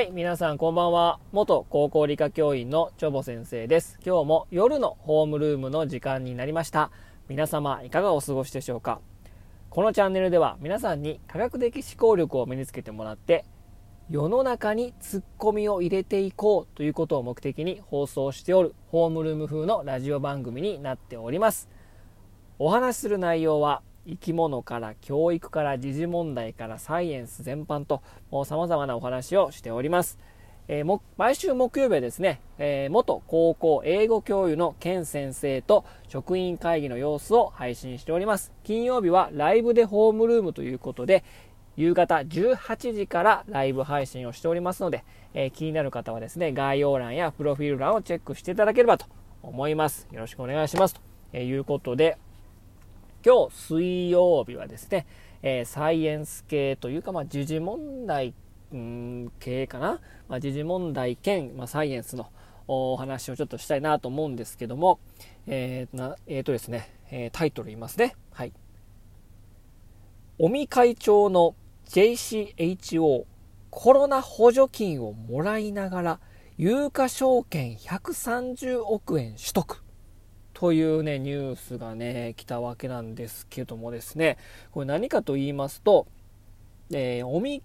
はい、皆さんこんばんは。元高校理科教員のチョボ先生です。今日も夜のホームルームの時間になりました。皆様いかがお過ごしでしょうか？このチャンネルでは皆さんに科学的思考力を身につけてもらって世の中にツッコミを入れていこうということを目的に放送しておるホームルーム風のラジオ番組になっております。お話しする内容は生き物から教育から時事問題からサイエンス全般ともう様々なお話をしております。えー、毎週木曜日はですね、えー、元高校英語教諭のケン先生と職員会議の様子を配信しております。金曜日はライブでホームルームということで、夕方18時からライブ配信をしておりますので、えー、気になる方はですね、概要欄やプロフィール欄をチェックしていただければと思います。よろしくお願いします。ということで、今日水曜日はですね、えー、サイエンス系というか、まあ、時事問題、うん、系かな、まあ、時事問題兼、まあ、サイエンスのお話をちょっとしたいなと思うんですけども、えー、なえー、とですね、えー、タイトル言いますね。はい。尾身会長の JCHO コロナ補助金をもらいながら有価証券130億円取得。というね、ニュースがね、来たわけなんですけどもですね、これ何かと言いますと、えー、尾身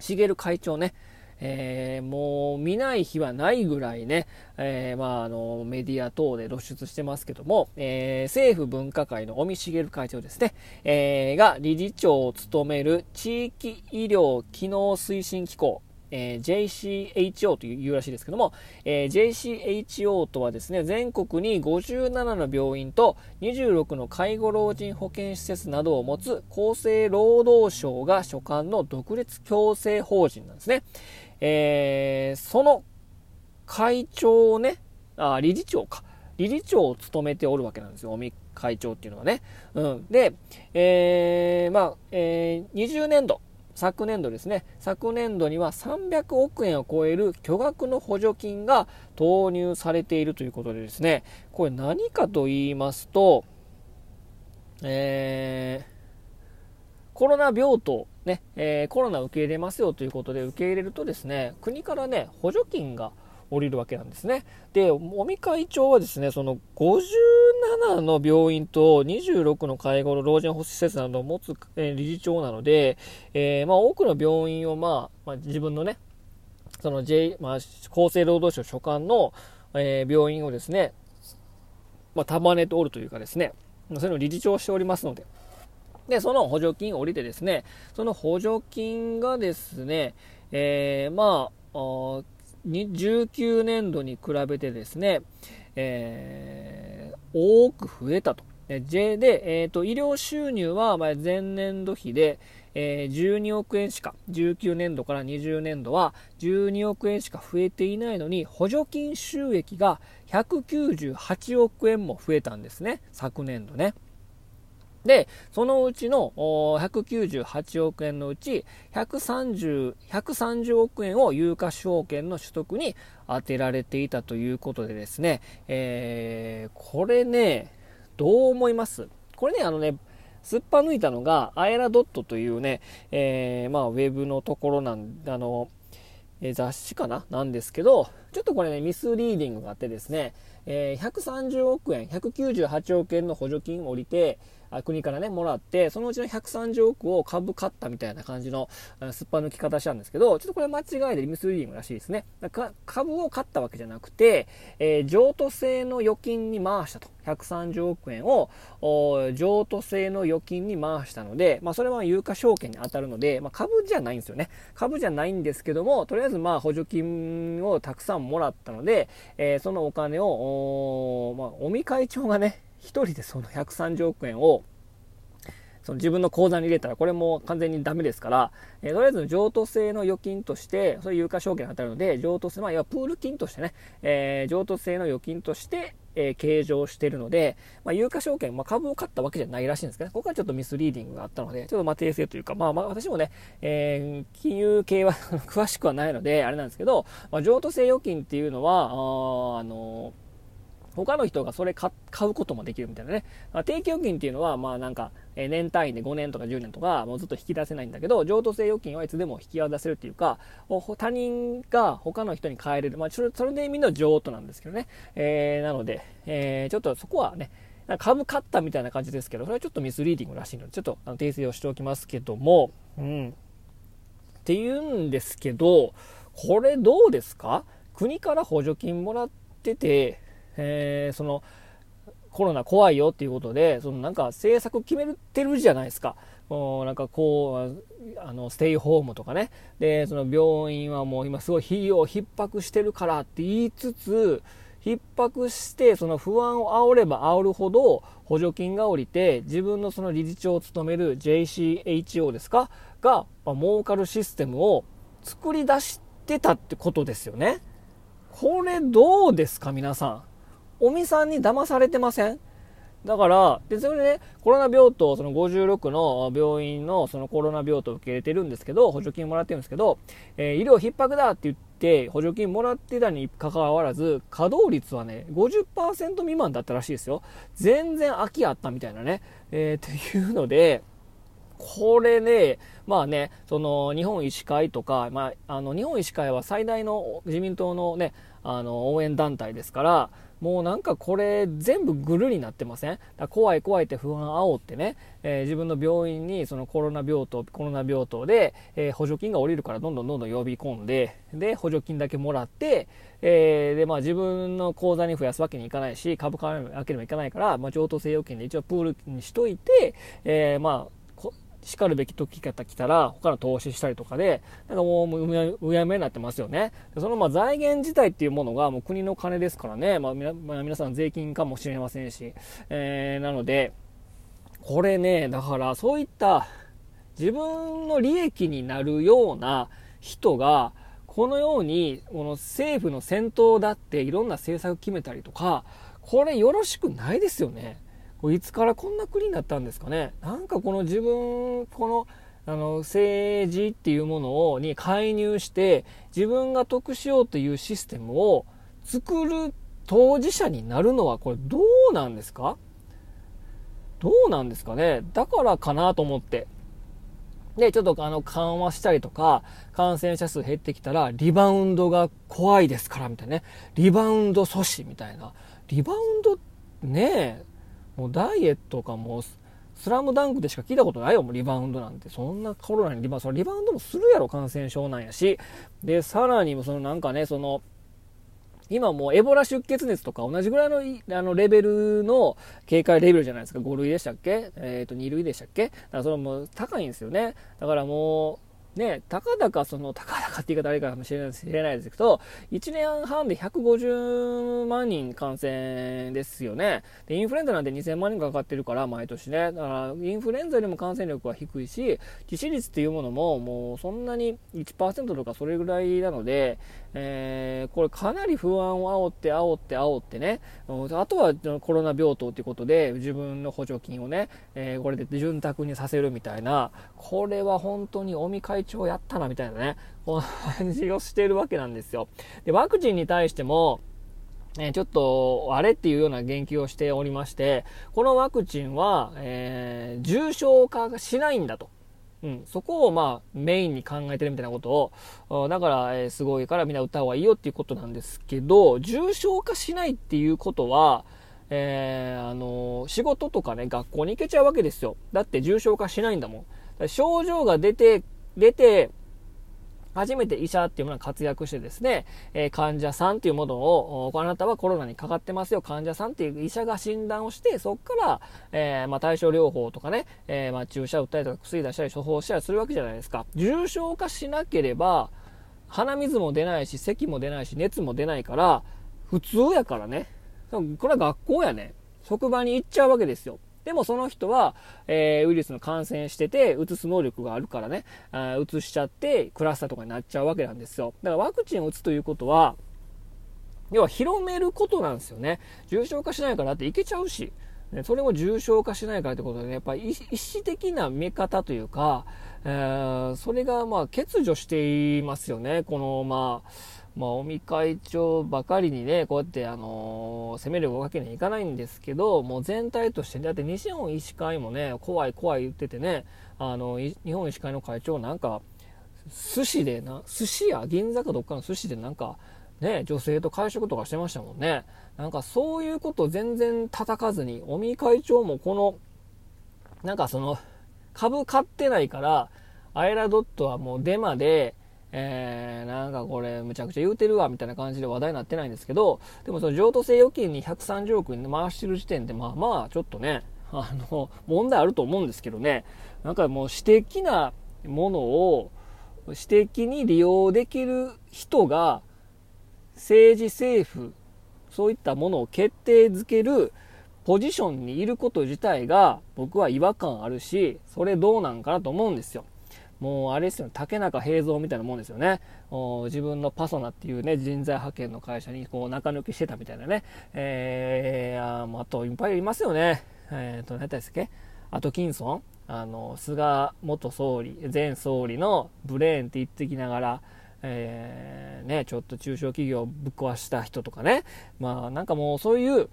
茂会長ね、えー、もう見ない日はないぐらいね、えー、まあ、あの、メディア等で露出してますけども、えー、政府分科会の尾身茂会長ですね、えが理事長を務める地域医療機能推進機構、えー、JCHO というらしいですけども、えー、JCHO とはですね、全国に57の病院と26の介護老人保健施設などを持つ厚生労働省が所管の独立共生法人なんですね。えー、その会長をね、あ、理事長か。理事長を務めておるわけなんですよ、尾身会長っていうのはね。うん。で、えー、まあ、えー、20年度、昨年度ですね、昨年度には300億円を超える巨額の補助金が投入されているということでですね、これ何かと言いますと、えー、コロナ病棟、ね、えー、コロナ受け入れますよということで受け入れるとですね、国からね、補助金が降りるわけなんですね。で、尾身会長はですね、その57の病院と26の介護の老人保守施設などを持つ、えー、理事長なので、えー、まあ、多くの病院を、まあ、まあ、自分のね、その J、まあ、厚生労働省所管の、えー、病院をですね、まあ、束ねておるというかですね、そういうのを理事長しておりますので、で、その補助金を降りてですね、その補助金がですね、えー、まあ、19年度に比べてですね、えー、多く増えたと。J で、えーと、医療収入は前年度比で、えー、12億円しか、19年度から20年度は12億円しか増えていないのに、補助金収益が198億円も増えたんですね、昨年度ね。で、そのうちの198億円のうち130、130億円を有価証券の取得に充てられていたということでですね、えー、これね、どう思います？これね、あのね、すっぱ抜いたのが、アエラドットというね、えー、まあ、ウェブのところなん、あの、え雑誌かな？なんですけど、ちょっとこれね、ミスリーディングがあってですね、えー、130億円、198億円の補助金を降りて、国からね、もらって、そのうちの130億を株買ったみたいな感じのすっぱ抜き方したんですけど、ちょっとこれ間違いでリミスリーディングらしいですね。株を買ったわけじゃなくて、えー、譲渡制の預金に回したと。130億円を譲渡制の預金に回したので、まあ、それは有価証券に当たるので、まあ、株じゃないんですよね。株じゃないんですけども、とりあえずまあ補助金をたくさんもらったので、えー、そのお金を、まあ、尾身会長がね、1人でその130億円をその自分の口座に入れたらこれも完全にダメですから、えー、とりあえず譲渡制の預金として、それ有価証券に当たるので、譲渡制、まあ、要はプール金としてね、えー、譲渡制の預金として、えー、計上しているので、まあ、有価証券、まあ、株を買ったわけじゃないらしいんですけどね、ここはちょっとミスリーディングがあったので、ちょっとまあ訂正というか、まあまあ私もね、えー、金融系は 詳しくはないので、あれなんですけど、まあ、譲渡制預金っていうのは、ああのー他の人がそれ買うこともできるみたいなね。ま、定期預金っていうのは、まあなんか、年単位で5年とか10年とか、もうずっと引き出せないんだけど、譲渡性預金はいつでも引き出せるっていうか、他人が他の人に変えれる。まあ、それで意味の譲渡なんですけどね。えー、なので、えー、ちょっとそこはね、株買ったみたいな感じですけど、それはちょっとミスリーディングらしいので、ちょっとあの訂正をしておきますけども、うん。っていうんですけど、これどうですか？国から補助金もらってて、えー、その、コロナ怖いよっていうことで、そのなんか政策決めてるじゃないですか。もうなんかこう、あの、ステイホームとかね。で、その病院はもう今すごい費用逼迫してるからって言いつつ、逼迫してその不安を煽れば煽るほど補助金が下りて自分のその理事長を務める JCHO ですか？が、まあ、儲かるシステムを作り出してたってことですよね。これどうですか皆さん？尾身さんに騙されてません？だから、で、それでね、コロナ病棟、その56の病院のそのコロナ病棟を受け入れてるんですけど、補助金もらってるんですけど、えー、医療逼迫だって言って、補助金もらってたにかかわらず、稼働率はね、50%未満だったらしいですよ。全然空きあったみたいなね。えー、っていうので、これね、まあね、その日本医師会とか、まあ、あの日本医師会は最大の自民党のね、あの応援団体ですから、もうなんかこれ全部ぐるになってません？怖い怖いって不安煽ってね、えー、自分の病院にそのコロナ病棟、コロナ病棟で、えー、補助金が下りるからどんどんどんどん呼び込んで、で、補助金だけもらって、えー、で、まあ自分の口座に増やすわけにいかないし、株買わけにもいかないから、まあ譲渡性要件で一応プールにしといて、えー、まあしかるべき時方来たら、他の投資したりとかで、なんかもううやめになってますよね。そのまあ財源自体っていうものがもう国の金ですからね、まあ皆,、まあ、皆さん税金かもしれませんし、えー、なので、これね、だからそういった自分の利益になるような人が、このように、この政府の先頭だっていろんな政策決めたりとか、これよろしくないですよね。いつからこんな国になったんですかね？なんかこの自分、この、あの、政治っていうものを、に介入して、自分が得しようというシステムを作る当事者になるのは、これどうなんですか？どうなんですかね？だからかなと思って。で、ちょっとあの、緩和したりとか、感染者数減ってきたら、リバウンドが怖いですから、みたいなね。リバウンド阻止みたいな。リバウンド、ねえ、もうダイエットかもう、スラムダンクでしか聞いたことないよ、もうリバウンドなんて。そんなコロナにリバウンド、そリバウンドもするやろ、感染症なんやし。で、さらにもそのなんかね、その、今もうエボラ出血熱とか同じぐらいのあのレベルの警戒レベルじゃないですか。5類でしたっけ？えっ、ー、と、2類でしたっけ？だからそれも高いんですよね。だからもう、ね、たかだかその、たかだかって言い方あれかもしれないですけど、1年半で150万人感染ですよね。で、インフルエンザなんて2000万人かかってるから、毎年ね。だから、インフルエンザよりも感染力は低いし、致死率っていうものも、もうそんなに1%とかそれぐらいなので、えー、これかなり不安を煽って煽って煽ってね、あとはコロナ病棟ということで、自分の補助金をね、えー、これで潤沢にさせるみたいな、これは本当に尾身会長やったなみたいなね、この感じをしているわけなんですよ。で、ワクチンに対しても、えちょっと、あれっていうような言及をしておりまして、このワクチンは、えー、重症化しないんだと。うん、そこをまあメインに考えてるみたいなことを、だから、え、すごいからみんな歌う方がいいよっていうことなんですけど、重症化しないっていうことは、えー、あのー、仕事とかね、学校に行けちゃうわけですよ。だって重症化しないんだもん。症状が出て、出て、初めて医者っていうものが活躍してですね、え、患者さんっていうものを、あなたはコロナにかかってますよ、患者さんっていう医者が診断をして、そこから、えー、まあ、対症療法とかね、えー、まあ、注射打ったりとか薬出したり処方したりするわけじゃないですか。重症化しなければ、鼻水も出ないし、咳も出ないし、熱も出ないから、普通やからね。これは学校やね。職場に行っちゃうわけですよ。でもその人は、えー、ウイルスの感染してて、移す能力があるからね、あ移しちゃって、クラスターとかになっちゃうわけなんですよ。だからワクチンを打つということは、要は広めることなんですよね。重症化しないからっていけちゃうし、それも重症化しないからってことでね、やっぱり意思的な見方というか、えー、それがまあ欠如していますよね。このまあ、まあ、尾身会長ばかりにね、こうやって、あのの攻めるわけにはいかないんですけど、もう全体として、だって西日本医師会もね、怖い怖い言っててね、あの、日本医師会の会長なんか、寿司でな、寿司屋、銀座かどっかの寿司でなんか、ね、女性と会食とかしてましたもんね。なんかそういうこと全然叩かずに、尾身会長もこの、なんかその、株買ってないから、アイラドットはもうデマで、えー、なんかこれむちゃくちゃ言うてるわみたいな感じで話題になってないんですけど、でもその譲渡性預金に130億に回してる時点で、まあまあちょっとね、あの、問題あると思うんですけどね、なんかもう私的なものを私的に利用できる人が政治政府そういったものを決定づけるポジションにいること自体が僕は違和感あるしそれどうなんかなと思うんですよ。もうあれですよ竹中平蔵みたいなもんですよね。自分のパソナっていうね人材派遣の会社にこう中抜きしてたみたいなね。えー、ああといっぱいいますよね。えっ、ー、と何やったですっけ？アトキンソンあの菅元総理前総理のブレーンって言ってきながら、えー、ね、ちょっと中小企業をぶっ壊した人とかね、まあなんかもうそういう、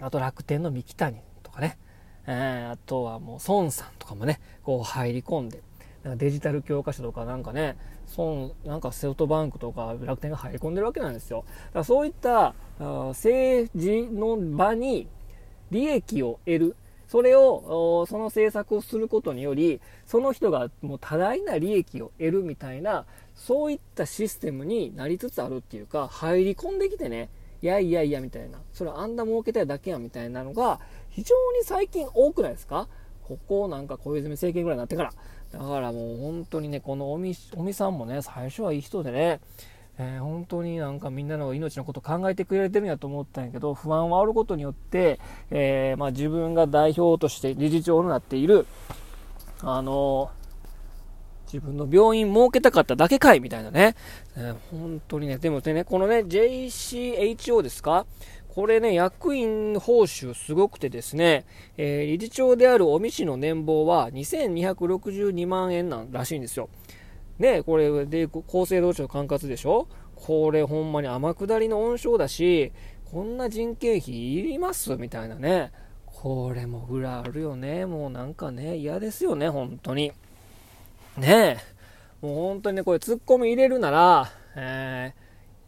あと楽天の三木谷とかね、えー、あとはもう孫さんとかもね、こう入り込んで、なんかデジタル教科書とかなんかね、孫、なんかセオトバンクとか楽天が入り込んでるわけなんですよ。だからそういった政治の場に利益を得るそれを、その政策をすることにより、その人がもう多大な利益を得るみたいな、そういったシステムになりつつあるっていうか、入り込んできてね、いやいやいやみたいな、それあんな儲けたいだけやみたいなのが、非常に最近多くないですか？ここなんか小泉政権ぐらいになってから。だからもう本当にね、この尾身さんもね、最初はいい人でね、えー、本当になんかみんなの命のこと考えてくれてるんやと思ったんやけど、不安はあることによって、えー、まあ、自分が代表として理事長になっている、あの自分の病院設けたかっただけかいみたいなね。えー、本当にね、でもね、このね、JCHO ですか？これね、役員報酬すごくてですね、えー、理事長である尾身氏の年俸は2262万円なんらしいんですよ。ね、これで厚生労働省管轄でしょ？これほんまに天下りの温床だし、こんな人件費いります？みたいなね。これも裏あるよね。もうなんかね、嫌ですよね、本当に。ねえ。もう本当にね、これツッコミ入れるなら、え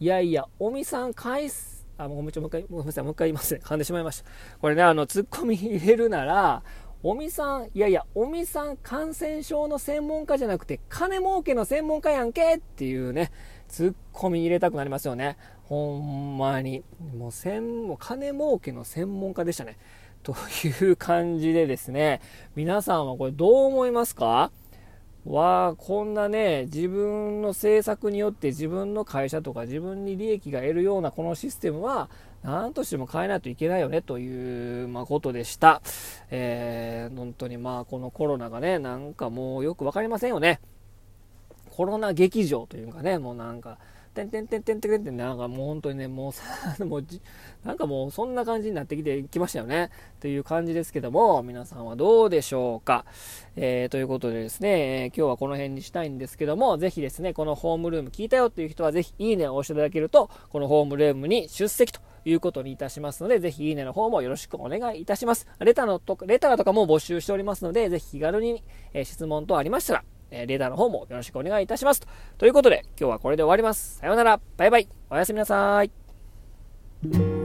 ー、いやいや、尾身さん返す、あ、もうもう一回、ごめんなさい、もう一回言いますね。噛んでしまいました。これね、あの、ツッコミ入れるなら、尾身さん、いやいや、尾身さん感染症の専門家じゃなくて、金儲けの専門家やんけっていうね、ツッコミ入れたくなりますよね。ほんまに。もう専、もう金儲けの専門家でしたね。という感じでですね、皆さんはこれどう思いますか？わあ、こんなね、自分の政策によって自分の会社とか自分に利益が得るようなこのシステムは、何としても変えないといけないよねという、まあ、ことでした。えー、本当にまあこのコロナがね、なんかもうよく分かりませんよね。コロナ劇場というかね、もうなんか、てんてんてんてんてんってなんかもう本当にね、もうさ、もうなんかもうそんな感じになってきてきましたよね。という感じですけども、皆さんはどうでしょうか。えー、ということでですね、えー、今日はこの辺にしたいんですけども、ぜひですね、このホームルーム聞いたよっていう人はぜひいいねを押していただけると、このホームルームに出席ということにいたしますので、ぜひいいねの方もよろしくお願いいたします。レターのとか、レターとかも募集しておりますので、ぜひ気軽に、えー、質問等ありましたら、えレーダーの方もよろしくお願いいたします。ということで、今日はこれで終わります。さようなら。バイバイ。おやすみなさい。